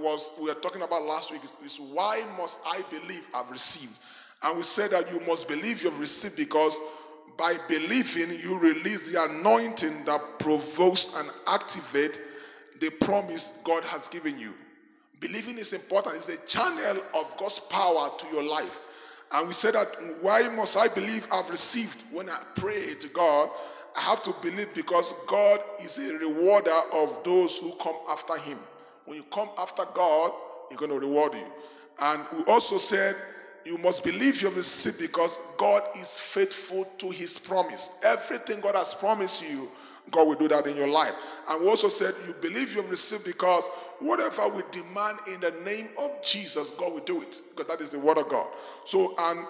was we were talking about last week is, is why must I believe I've received? And we said that you must believe you've received because by believing you release the anointing that provokes and activate the promise God has given you. Believing is important. It's a channel of God's power to your life. And we said that why must I believe I've received when I pray to God? I have to believe because God is a rewarder of those who come after Him. When you come after God, He's going to reward you. And we also said you must believe you've received because God is faithful to His promise. Everything God has promised you, God will do that in your life. And we also said you believe you've received because whatever we demand in the name of Jesus, God will do it because that is the word of God. So, and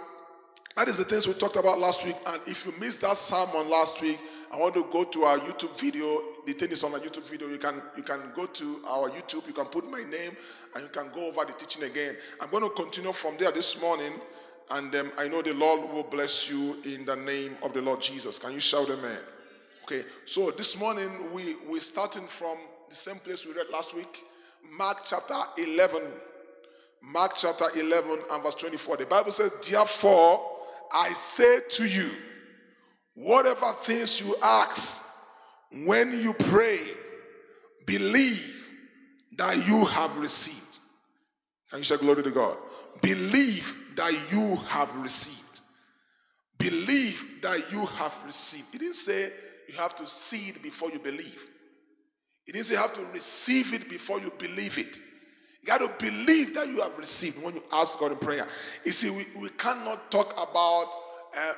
that is the things we talked about last week. And if you missed that sermon last week, I want to go to our YouTube video. The thing is on our YouTube video. You can you can go to our YouTube. You can put my name and you can go over the teaching again. I'm going to continue from there this morning, and um, I know the Lord will bless you in the name of the Lord Jesus. Can you shout Amen? Okay. So this morning we we're starting from the same place we read last week, Mark chapter 11. Mark chapter 11 and verse 24. The Bible says, Therefore, I say to you, whatever things you ask when you pray, believe that you have received. Can you say glory to God? Believe that you have received. Believe that you have received. He didn't say you have to see it before you believe. Didn't say you have to receive it before you believe it. You got to believe that you have received when you ask God in prayer. You see, we, we cannot talk about uh,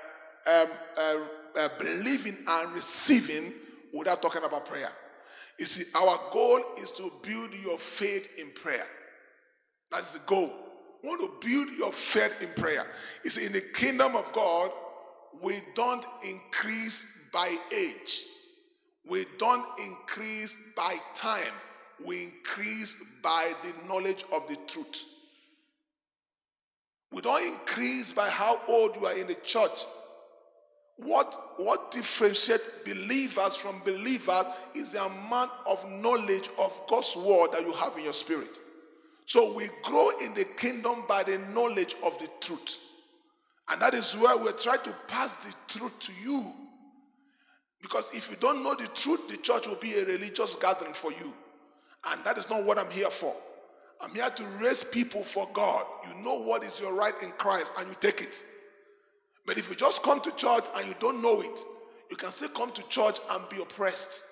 um, uh, uh, believing and receiving without talking about prayer. You see, our goal is to build your faith in prayer. That's the goal. We want to build your faith in prayer. You see, in the kingdom of God, we don't increase by age. We don't increase by time. We increase by the knowledge of the truth. We don't increase by how old you are in the church. What, what differentiates believers from believers is the amount of knowledge of God's word that you have in your spirit. So we grow in the kingdom by the knowledge of the truth. And that is where we're trying to pass the truth to you. Because if you don't know the truth, the church will be a religious gathering for you. And that is not what I'm here for. I'm here to raise people for God. You know what is your right in Christ and you take it. But if you just come to church and you don't know it, you can still come to church and be oppressed.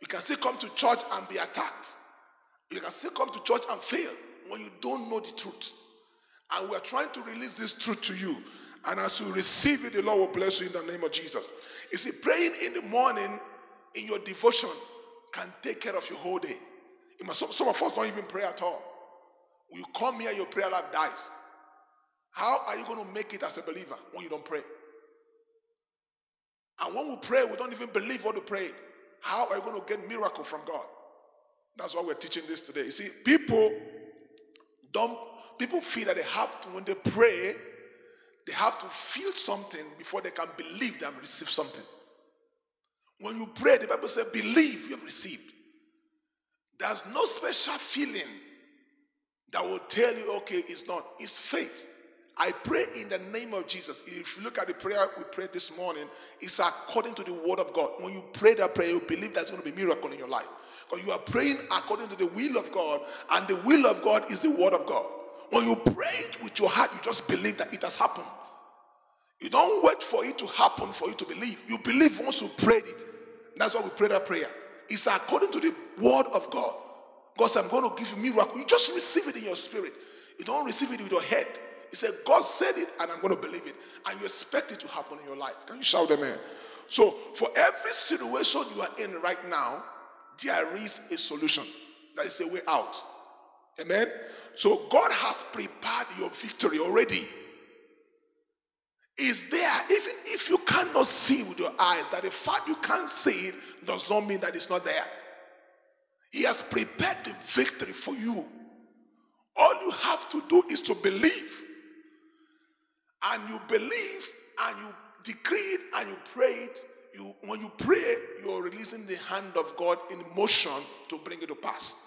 You can still come to church and be attacked. You can still come to church and fail when you don't know the truth. And we're trying to release this truth to you. And as you receive it, the Lord will bless you in the name of Jesus. You see, praying in the morning in your devotion can take care of your whole day. Some, some of us don't even pray at all. You come here, your prayer life dies. How are you going to make it as a believer when you don't pray? And when we pray, we don't even believe what we prayed. How are you going to get miracle from God? That's why we're teaching this today. You see, people don't people feel that they have to, when they pray, they have to feel something before they can believe they have received something. When you pray, the Bible says, believe you have received. There's no special feeling that will tell you, okay, it's not. It's faith. I pray in the name of Jesus. If you look at the prayer we prayed this morning, it's according to the word of God. When you pray that prayer, you believe there's going to be miracle in your life. Because you are praying according to the will of God, and the will of God is the word of God. When you pray it with your heart, you just believe that it has happened. You don't wait for it to happen for you to believe. You believe once you prayed it. That's why we pray that prayer. It's according to the word of God. God said, I'm going to give you miracle. You just receive it in your spirit. You don't receive it with your head. He said, God said it, and I'm going to believe it. And you expect it to happen in your life. Can you shout amen? So, for every situation you are in right now, there is a solution. There is a way out. Amen? So, God has prepared your victory already. Is there, even if you cannot see with your eyes, that the fact you can't see it does not mean that it's not there. He has prepared the victory for you. All you have to do is to believe. And you believe and you decree it and you pray it. You, when you pray, you're releasing the hand of God in motion to bring it to pass.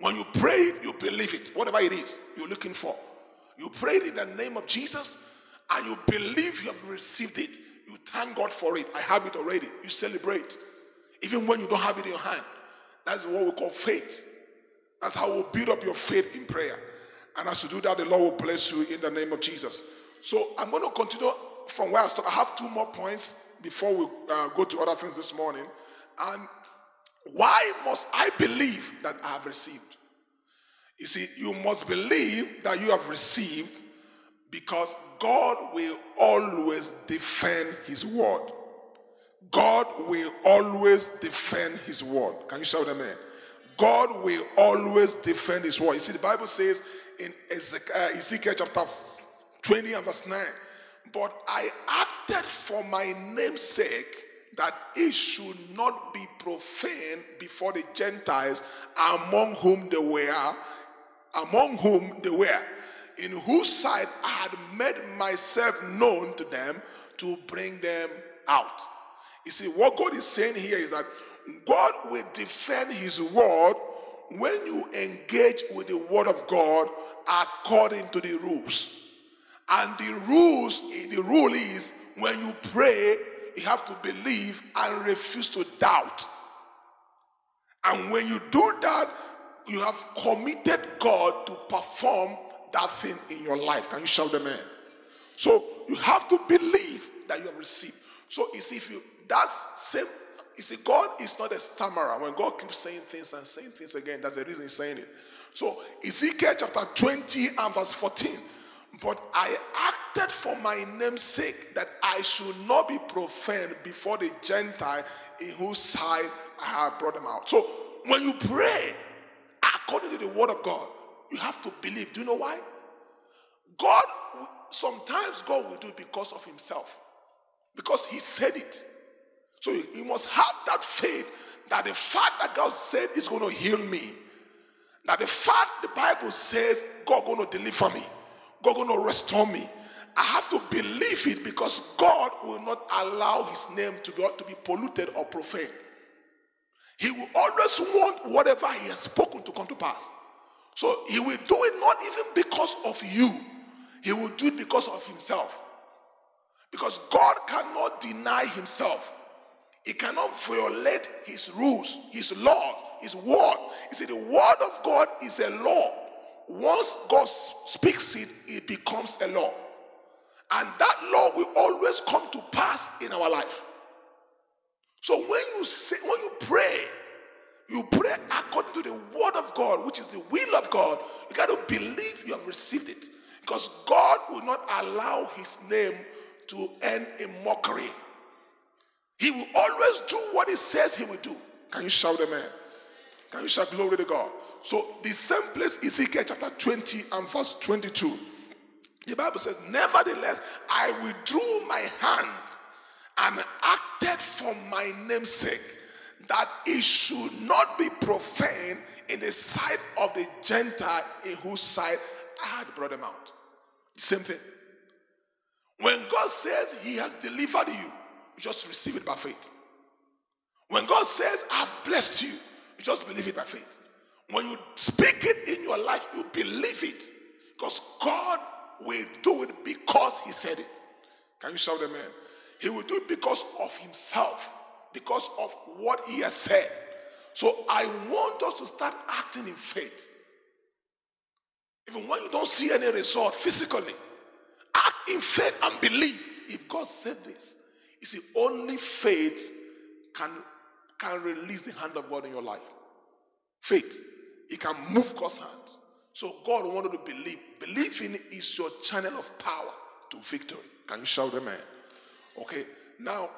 When you pray you believe it, whatever it is you're looking for. You prayed in the name of Jesus and you believe you have received it. You thank God for it. I have it already. You celebrate. Even when you don't have it in your hand. That's what we call faith. That's how we build up your faith in prayer. And as you do that, the Lord will bless you in the name of Jesus. So I'm going to continue from where I started. I have two more points before we uh, go to other things this morning. And why must I believe that I have received? You see, you must believe that you have received because God will always defend his word. God will always defend his word. Can you shout amen? God will always defend his word. You see, the Bible says in uh, Ezekiel chapter 20 and verse 9, but I acted for my name's sake that it should not be profaned before the Gentiles among whom they were, among whom they were, in whose sight I had made myself known to them to bring them out. You see, what God is saying here is that God will defend his word when you engage with the word of God according to the rules. And the rules, the rule is when you pray, you have to believe and refuse to doubt. And when you do that, you have committed God to perform that thing in your life. Can you shout amen? So you have to believe that you have received. So see, if you that's same, you see, God is not a stammerer. When God keeps saying things and saying things again, that's the reason he's saying it. So Ezekiel chapter 20 and verse 14. But I acted for my name's sake that I should not be profaned before the Gentile in whose side I have brought them out. So when you pray according to the word of God, you have to believe. Do you know why? God, sometimes God will do it because of himself, because he said it. So you must have that faith that the fact that God said is going to heal me, that the fact the Bible says God going to deliver me, God going to restore me. I have to believe it because God will not allow his name to be, to be polluted or profane. He will always want whatever he has spoken to come to pass. So he will do it not even because of you, he will do it because of himself. Because God cannot deny himself. He cannot violate his rules, his laws, his word. You see, the word of God is a law. Once God speaks it, it becomes a law. And that law will always come to pass in our life. So when you say, when you pray, the word of God, which is the will of God. You got to believe you have received it. Because God will not allow his name to end in mockery. He will always do what he says he will do. Can you shout amen? Can you shout glory to God? So the same place, Ezekiel chapter 20 and verse 22. The Bible says, Nevertheless, I withdrew my hand and acted for my namesake that it should not be profane in the sight of the Gentile in whose sight I had brought them out. Same thing. When God says He has delivered you, you just receive it by faith. When God says, I've blessed you, you just believe it by faith. When you speak it in your life, you believe it. Because God will do it because He said it. Can you shout amen? He will do it because of Himself because of what he has said. So I want us to start acting in faith. Even when you don't see any result physically, act in faith and believe. If God said this, you see, only faith can, can release the hand of God in your life. Faith, it can move God's hands. So God wanted to believe. Believing is your channel of power to victory. Can you shout amen? Okay. Now,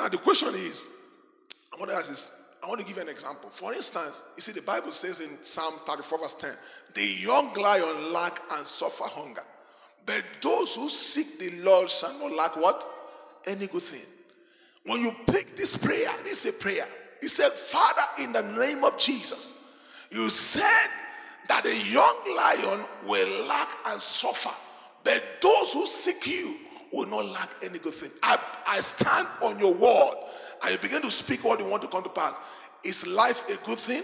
now, the question is I want to ask this. I want to give you an example. For instance, you see, the Bible says in Psalm 34, verse 10, the young lion lack and suffer hunger. But those who seek the Lord shall not lack what? Any good thing. When you pick this prayer, this is a prayer. He said, Father, in the name of Jesus, you said that a young lion will lack and suffer. But those who seek you will not lack any good thing. I, I stand on your word and you begin to speak what you want to come to pass. Is life a good thing?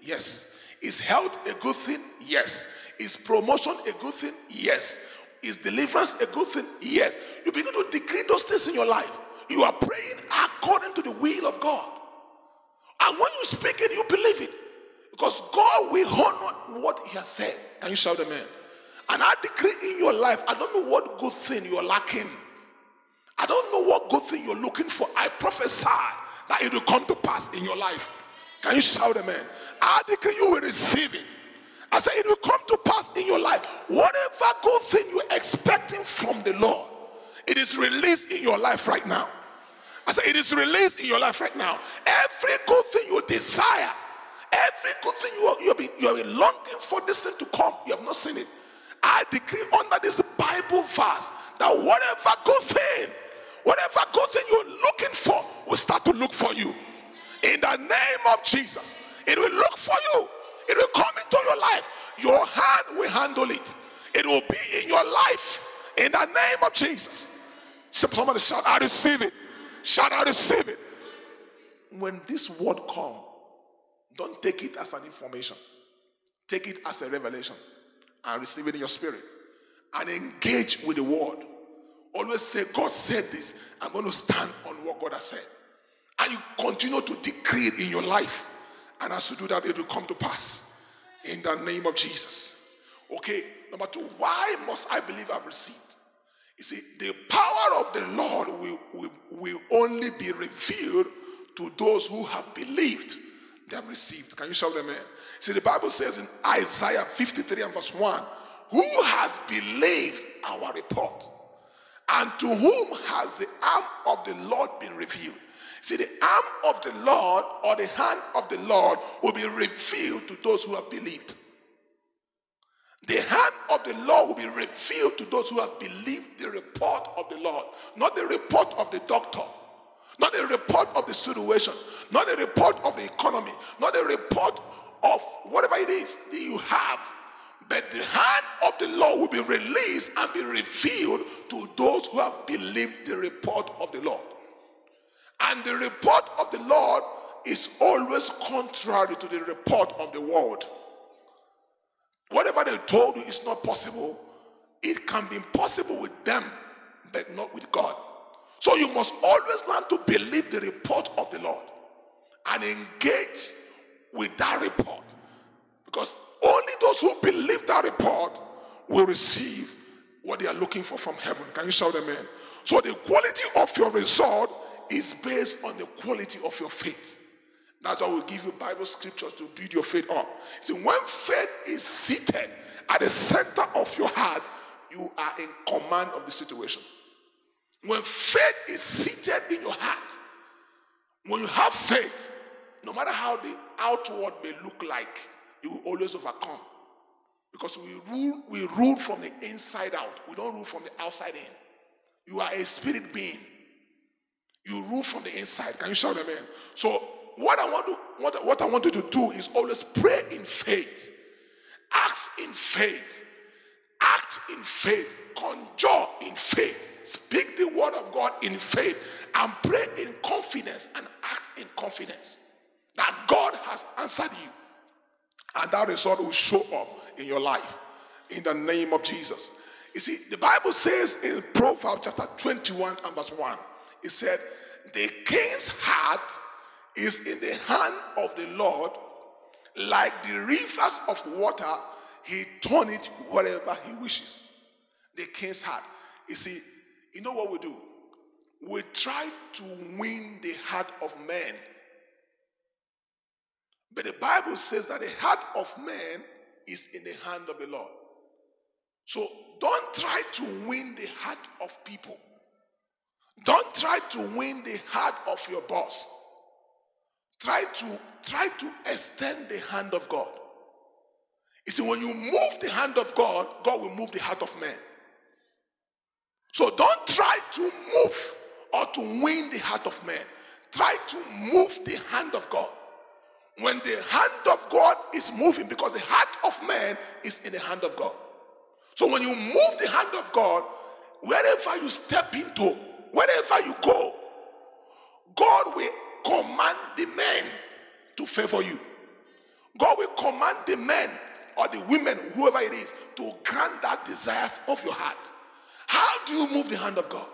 Yes. Is health a good thing? Yes. Is promotion a good thing? Yes. Is deliverance a good thing? Yes. You begin to decree those things in your life. You are praying according to the will of God. And when you speak it, you believe it. Because God will honor what He has said. Can you shout amen? And I decree in your life, I don't know what good thing you're lacking. I don't know what good thing you're looking for. I prophesy that it will come to pass in your life. Can you shout amen? I decree you will receive it. I say it will come to pass in your life. Whatever good thing you're expecting from the Lord, it is released in your life right now. I say it is released in your life right now. Every good thing you desire, every good thing you have been, been longing for this thing to come, you have not seen it. I decree under this Bible verse that whatever good thing, whatever good thing you're looking for, will start to look for you. In the name of Jesus, it will look for you. It will come into your life. Your hand will handle it. It will be in your life. In the name of Jesus. Somebody shout, I receive it. Shout, I receive it. When this word come, don't take it as an information. Take it as a revelation and receive it in your spirit. And engage with the word. Always say, God said this. I'm going to stand on what God has said. And you continue to decree it in your life. And as you do that, it will come to pass. In the name of Jesus. Okay, number two, why must I believe I've received? You see, the power of the Lord will, will, will only be revealed to those who have believed they have received. Can you shout amen? See, the Bible says in Isaiah 53 and verse 1 Who has believed our report? And to whom has the arm of the Lord been revealed? See, the arm of the Lord or the hand of the Lord will be revealed to those who have believed. The hand of the Lord will be revealed to those who have believed the report of the Lord, not the report of the doctor, not the report of the situation, not the report of the economy, not the report of whatever it is that you have. But the hand of the Lord will be released and be revealed to those who have believed the report of the Lord. And the report of the Lord is always contrary to the report of the world. Whatever they told you is not possible, it can be impossible with them, but not with God. So you must always learn to believe the report of the Lord and engage with that report. Because only those who believe that report will receive what they are looking for from heaven. Can you shout amen? So the quality of your result is based on the quality of your faith. That's why we give you Bible scriptures to build your faith up. See, when faith is seated at the center of your heart, you are in command of the situation. When faith is seated in your heart, when you have faith, no matter how the outward may look like, you will always overcome. Because we rule, we rule from the inside out. We don't rule from the outside in. You are a spirit being. You rule from the inside. Can you shout amen? So what I want to what, what I want you to do is always pray in faith. Ask in faith. Act in faith. Conjure in faith. Speak the word of God in faith. And pray in confidence and act in confidence that God has answered you. And that result will show up in your life in the name of Jesus. You see, the Bible says in Proverbs chapter 21 and verse 1, it said, The king's heart is in the hand of the Lord, like the rivers of water, he turn it wherever he wishes. The king's heart. You see, you know what we do? We try to win the heart of men but the Bible says that the heart of man is in the hand of the Lord. So don't try to win the heart of people. Don't try to win the heart of your boss. Try to try to extend the hand of God. You see, when you move the hand of God, God will move the heart of man. So don't try to move or to win the heart of man. Try to move the hand of God when the hand of God is moving because the heart of man is in the hand of God. So when you move the hand of God, wherever you step into, wherever you go, God will command the men to favor you. God will command the men or the women, whoever it is, to grant that desires of your heart. How do you move the hand of God?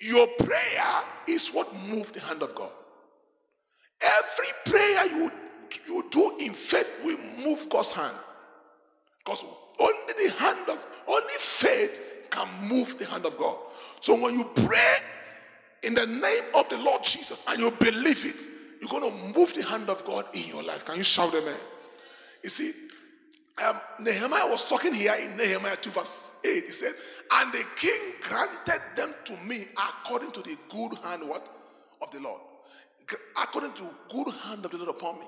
Your prayer is what moves the hand of God. Every prayer you, you do in faith will move God's hand. Because only the hand of, only faith can move the hand of God. So when you pray in the name of the Lord Jesus and you believe it, you're going to move the hand of God in your life. Can you shout amen? You see, um, Nehemiah was talking here in Nehemiah 2, verse 8. He said, And the king granted them to me according to the good hand what? Of the Lord. According to good hand of the Lord upon me.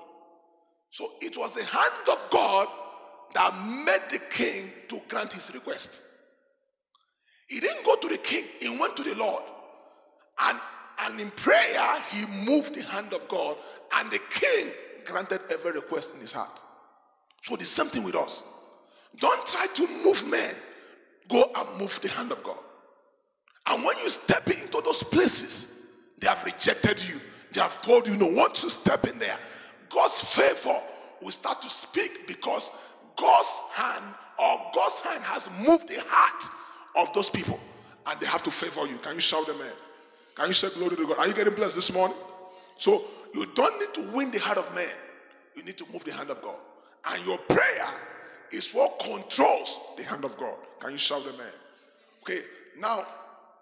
So it was the hand of God that made the king to grant his request. He didn't go to the king, he went to the Lord. And, and in prayer, he moved the hand of God, and the king granted every request in his heart. So the same thing with us. Don't try to move men, go and move the hand of God. And when you step into those places, they have rejected you. They have told you, no, once you step in there, God's favor will start to speak because God's hand or God's hand has moved the heart of those people and they have to favor you. Can you shout amen? Can you say glory to God? Are you getting blessed this morning? So you don't need to win the heart of man. You need to move the hand of God. And your prayer is what controls the hand of God. Can you shout amen? Okay, now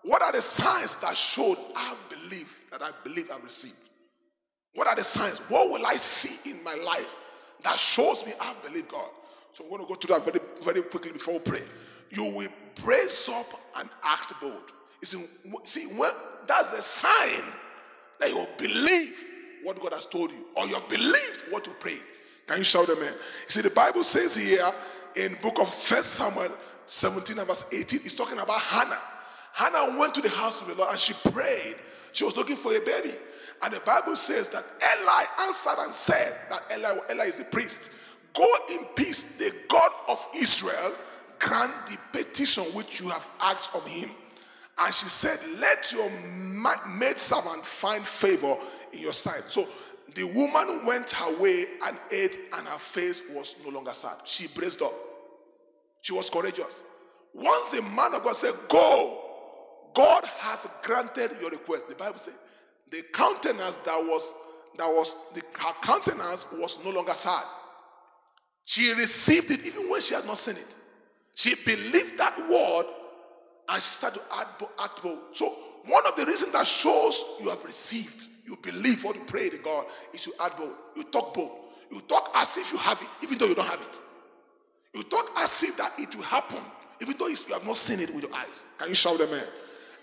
what are the signs that showed I believe that I believe I received? What are the signs? What will I see in my life that shows me I believe God? So I'm going to go through that very, very quickly before we pray. You will brace up and act bold. See, see when, that's a sign that you believe what God has told you, or you believed what you prayed. Can you shout amen? See, the Bible says here in book of First Samuel 17 and verse 18, it's talking about Hannah. Hannah went to the house of the Lord and she prayed. She was looking for a baby. And the Bible says that Eli answered and said that Eli, Eli is a priest. Go in peace. The God of Israel grant the petition which you have asked of him. And she said, Let your maid servant find favor in your sight. So the woman went her way and ate, and her face was no longer sad. She braced up. She was courageous. Once the man of God said, Go, God has granted your request. The Bible says the countenance that was that was the, her countenance was no longer sad. She received it even when she had not seen it. She believed that word and she started to act, act bold. So, one of the reasons that shows you have received, you believe what you pray to God, is you act bold. You talk bold. You talk as if you have it, even though you don't have it. You talk as if that it will happen, even though you have not seen it with your eyes. Can you shout amen?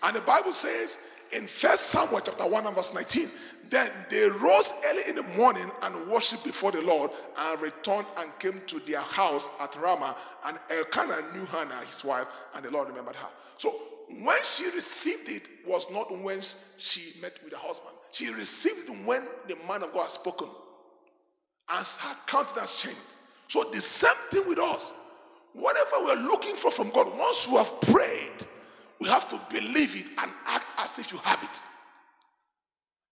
And the Bible says in First Samuel chapter 1 and verse 19, then they rose early in the morning and worshipped before the Lord and returned and came to their house at Ramah. And Elkanah knew Hannah, his wife, and the Lord remembered her. So when she received it was not when she met with her husband. She received it when the man of God had spoken. And her countenance changed. So the same thing with us. Whatever we're looking for from God, once you have prayed, we have to believe it and act as if you have it.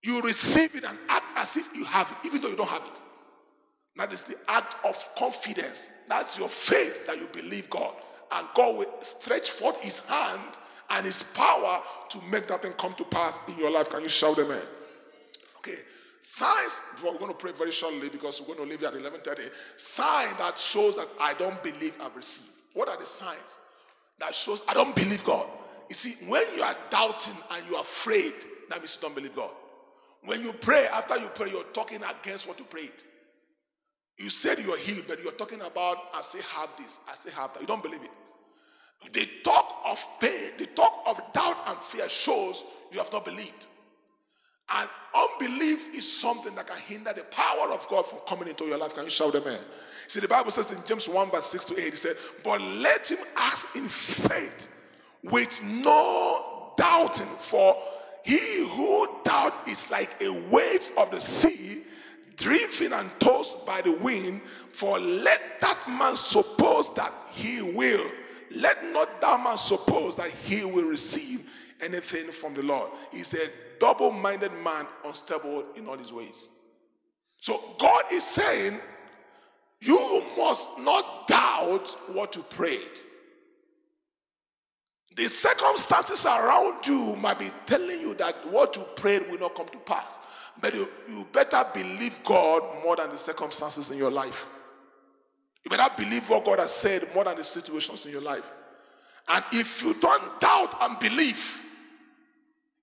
You receive it and act as if you have it, even though you don't have it. That is the act of confidence. That's your faith that you believe God. And God will stretch forth his hand and his power to make that thing come to pass in your life. Can you shout amen? Okay. Signs, we're going to pray very shortly because we're going to leave here at 11.30. Sign that shows that I don't believe I've received. What are the signs that shows I don't believe God? You see, when you are doubting and you're afraid, that means you don't believe God. When you pray, after you pray, you're talking against what you prayed. You said you're healed, but you're talking about, I say have this, I say have that. You don't believe it. The talk of pain, the talk of doubt and fear shows you have not believed. And unbelief is something that can hinder the power of God from coming into your life. Can you shout amen? See, the Bible says in James 1, verse 6 to 8, it said, But let him ask in faith with no doubting, for he who doubt is like a wave of the sea, driven and tossed by the wind. For let that man suppose that he will. Let not that man suppose that he will receive anything from the Lord. He's a double minded man, unstable in all his ways. So God is saying You must not doubt what you prayed. The circumstances around you might be telling you that what you prayed will not come to pass. But you, you better believe God more than the circumstances in your life. You better believe what God has said more than the situations in your life. And if you don't doubt and believe,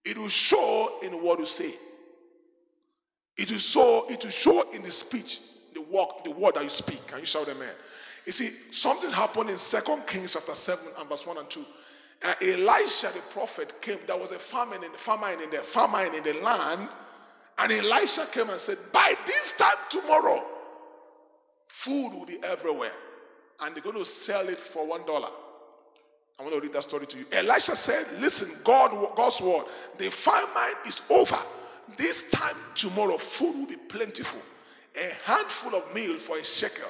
it will show in what you say. It will show, it will show in the speech, the work, the word that you speak. Can you shout amen? You see, something happened in Second Kings chapter 7 and verse 1 and 2. Uh, Elisha the prophet came. There was a famine in, famine in the famine in the land, and Elisha came and said, By this time tomorrow, food will be everywhere, and they're going to sell it for one dollar." I want to read that story to you. Elisha said, Listen, God, God's word, the famine is over. This time tomorrow, food will be plentiful. A handful of meal for a shekel,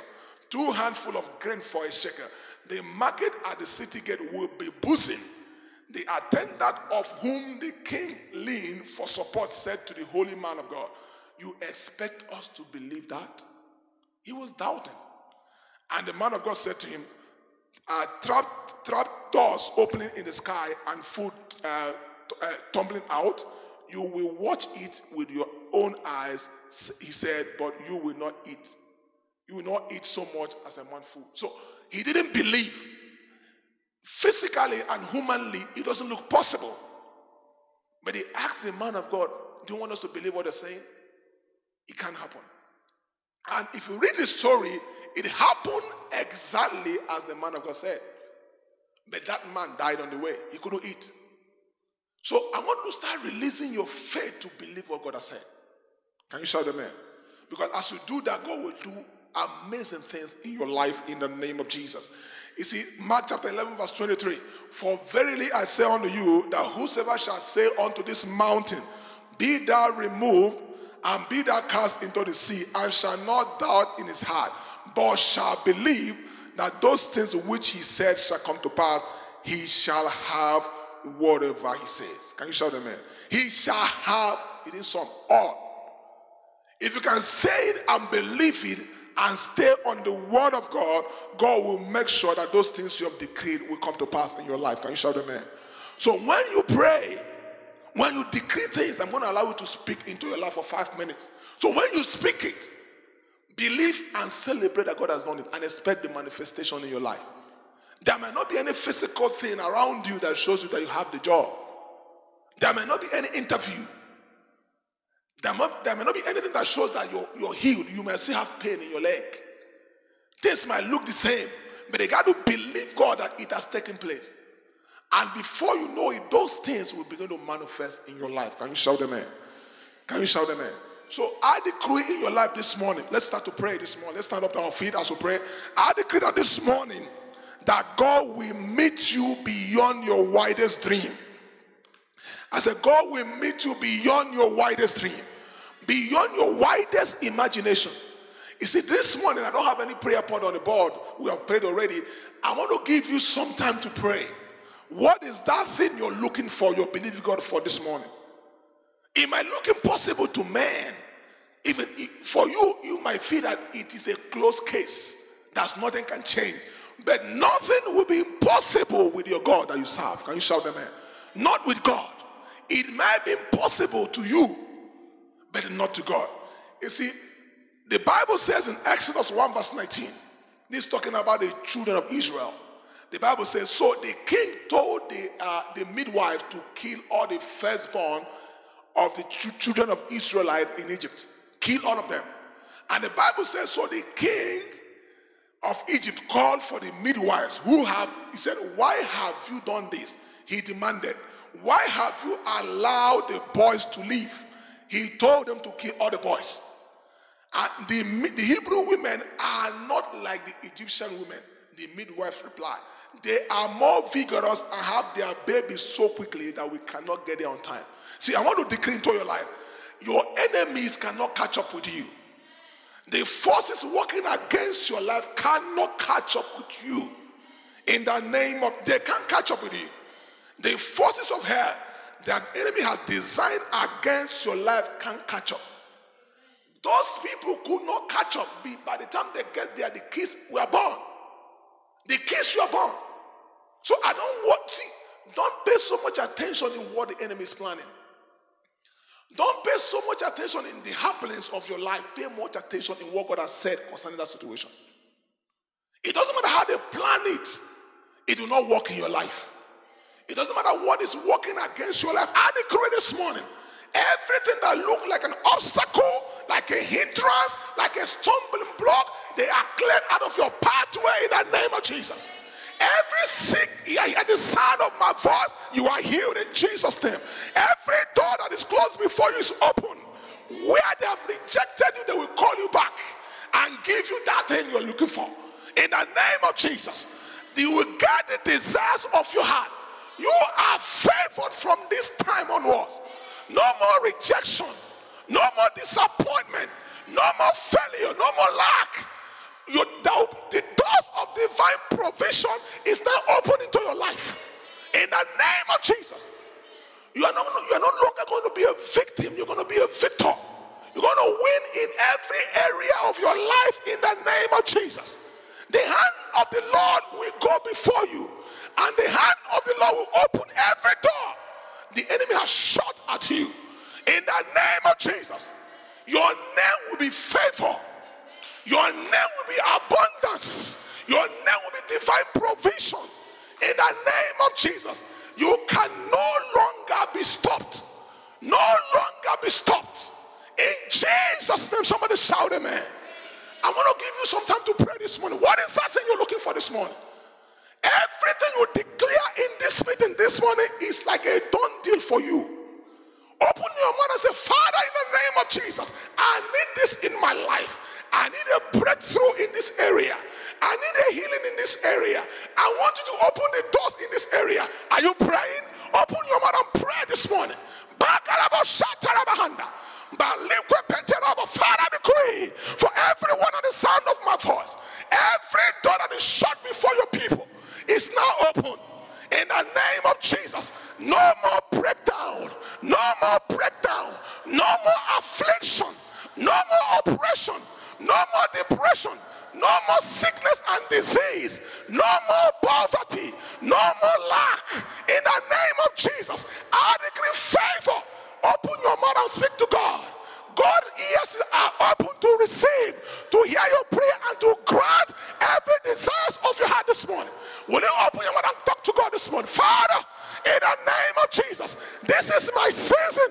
two handful of grain for a shekel. The market at the city gate will be boozing. The attendant of whom the king leaned for support said to the holy man of God, You expect us to believe that? He was doubting. And the man of God said to him, uh, trap, trap doors opening in the sky and food uh, uh, tumbling out, you will watch it with your own eyes. He said, but you will not eat. You will not eat so much as a man food. So he didn't believe. Physically and humanly, it doesn't look possible. But he asked the man of God, Do you want us to believe what they're saying? It can't happen. And if you read the story, it happened exactly as the man of God said. But that man died on the way. He couldn't eat. So I want to start releasing your faith to believe what God has said. Can you shout amen? Because as you do that, God will do amazing things in your life in the name of Jesus. You see, Mark chapter 11, verse 23 For verily I say unto you, that whosoever shall say unto this mountain, Be thou removed, and be thou cast into the sea, and shall not doubt in his heart, but shall believe that those things which he said shall come to pass, he shall have whatever he says. Can you shout amen? He shall have, it is some all. If you can say it and believe it and stay on the word of God, God will make sure that those things you have decreed will come to pass in your life. Can you shout amen? So when you pray, when you decree things, I'm going to allow you to speak into your life for five minutes. So when you speak it, Believe and celebrate that God has done it and expect the manifestation in your life. There may not be any physical thing around you that shows you that you have the job. There may not be any interview. There may, there may not be anything that shows that you're, you're healed. You may still have pain in your leg. Things might look the same, but they got to believe God that it has taken place. And before you know it, those things will begin to manifest in your life. Can you shout in? Can you shout in? So I decree in your life this morning, let's start to pray this morning. Let's stand up on our feet as we pray. I decree that this morning that God will meet you beyond your widest dream. I said, God will meet you beyond your widest dream, beyond your widest imagination. You see, this morning I don't have any prayer point on the board. We have prayed already. I want to give you some time to pray. What is that thing you're looking for, you're believing God for this morning? It might look impossible to man, even for you, you might feel that it is a closed case, that nothing can change. But nothing will be impossible with your God that you serve. Can you shout amen? Not with God. It might be impossible to you, but not to God. You see, the Bible says in Exodus 1, verse 19, this is talking about the children of Israel. The Bible says, So the king told the, uh, the midwife to kill all the firstborn of the children of Israelite in Egypt kill all of them. And the Bible says, so the king of Egypt called for the midwives who have, he said, why have you done this? He demanded, why have you allowed the boys to leave? He told them to kill all the boys. And the, the Hebrew women are not like the Egyptian women. The midwife replied, they are more vigorous and have their babies so quickly that we cannot get there on time. See, I want to decree into your life your enemies cannot catch up with you. The forces working against your life cannot catch up with you. In the name of, they can't catch up with you. The forces of hell that enemy has designed against your life can't catch up. Those people could not catch up. By the time they get there, the kids were born. The kids were born. So I don't want see, don't pay so much attention in what the enemy is planning. Don't pay so much attention in the happenings of your life. Pay much attention in what God has said concerning that situation. It doesn't matter how they plan it, it will not work in your life. It doesn't matter what is working against your life. I decree this morning everything that looked like an obstacle, like a hindrance, like a stumbling block, they are cleared out of your pathway in the name of Jesus. Every sick, at the sound of my voice, you are healed in Jesus' name. Every door that is closed before you is open. Where they have rejected you, they will call you back and give you that thing you're looking for. In the name of Jesus, you will get the desires of your heart. You are favored from this time onwards. No more rejection, no more disappointment, no more failure, no more lack. You, the, the doors of divine provision is now open into your life. In the name of Jesus. You are not, you are no longer going to be a victim, you're going to be a victor. You're going to win in every area of your life in the name of Jesus. The hand of the Lord will go before you, and the hand of the Lord will open every door the enemy has shot at you. In the name of Jesus, your name will be favor. Your name will be abundance. Your name will be divine provision. In the name of Jesus, you can no longer be stopped. No longer be stopped. In Jesus' name, somebody shout amen. I'm going to give you some time to pray this morning. What is that thing you're looking for this morning? Everything you declare in this meeting this morning is like a done deal for you. Open your mouth and say, Father, in the name of Jesus, I need this in my life. I need a breakthrough in this area. I need a healing in this area. I want you to open the doors in this area. Are you praying? Open your mouth and pray this morning. Father, decree for everyone on the sound of my voice, every door that is shut before your people is now open. In the name of Jesus, no more breakdown, no more breakdown, no more affliction, no more oppression, no more depression, no more sickness and disease, no more poverty, no more lack. In the name of Jesus, I decree favor. Open your mouth and speak to God. God's ears are open to receive, to hear your prayer, and to grant every desires of your heart this morning. Will you open your mouth and talk to God this morning? Father, in the name of Jesus, this is my season.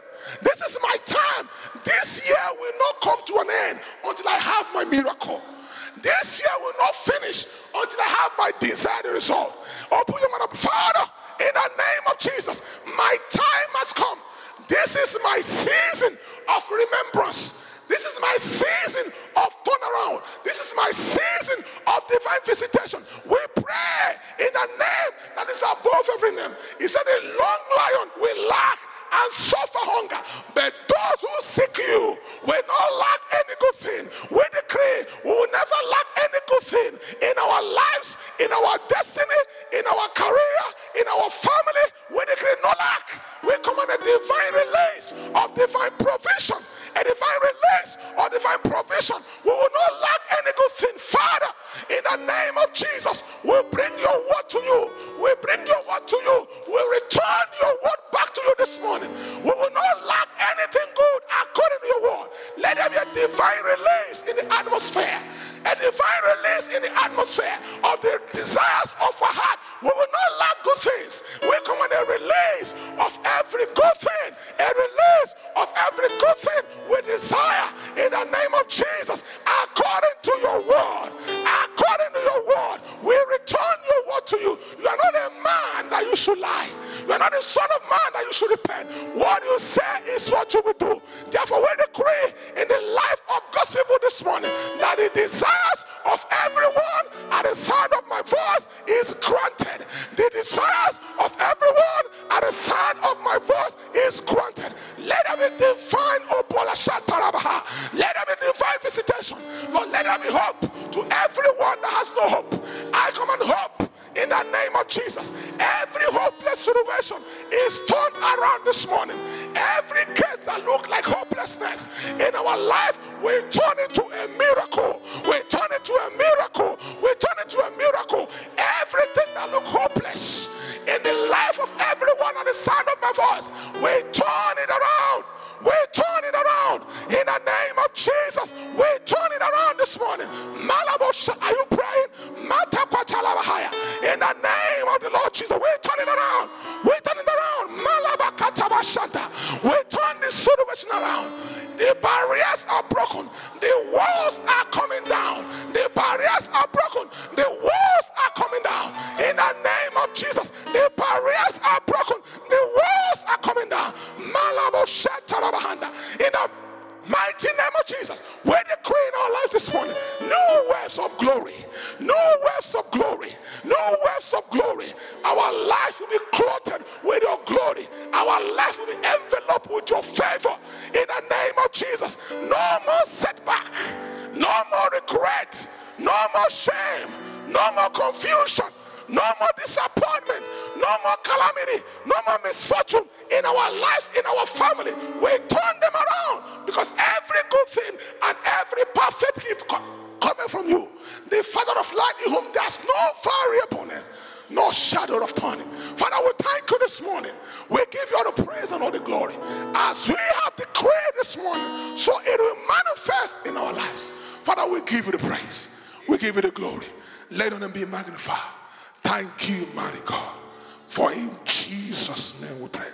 name of Jesus, every hopeless situation is turned around this morning. Every case that looked like hopelessness in our life, we turn it to a miracle. We turn it to a miracle. Glory. Our life will be clothed with your glory. Our life will be enveloped with your favor. In the name of Jesus, no more setback, no more regret, no more shame, no more confusion, no more disappointment, no more calamity, no more misfortune in our lives, in our family. We turn them around because every good thing and every perfect gift coming from you, the Father of light, in whom there's no variableness, no shadow of turning. Father, we thank you this morning. We give you all the praise and all the glory. As we have decreed this morning, so it will manifest in our lives. Father, we give you the praise. We give you the glory. Let them be magnified. Thank you, mighty God. For in Jesus' name we pray.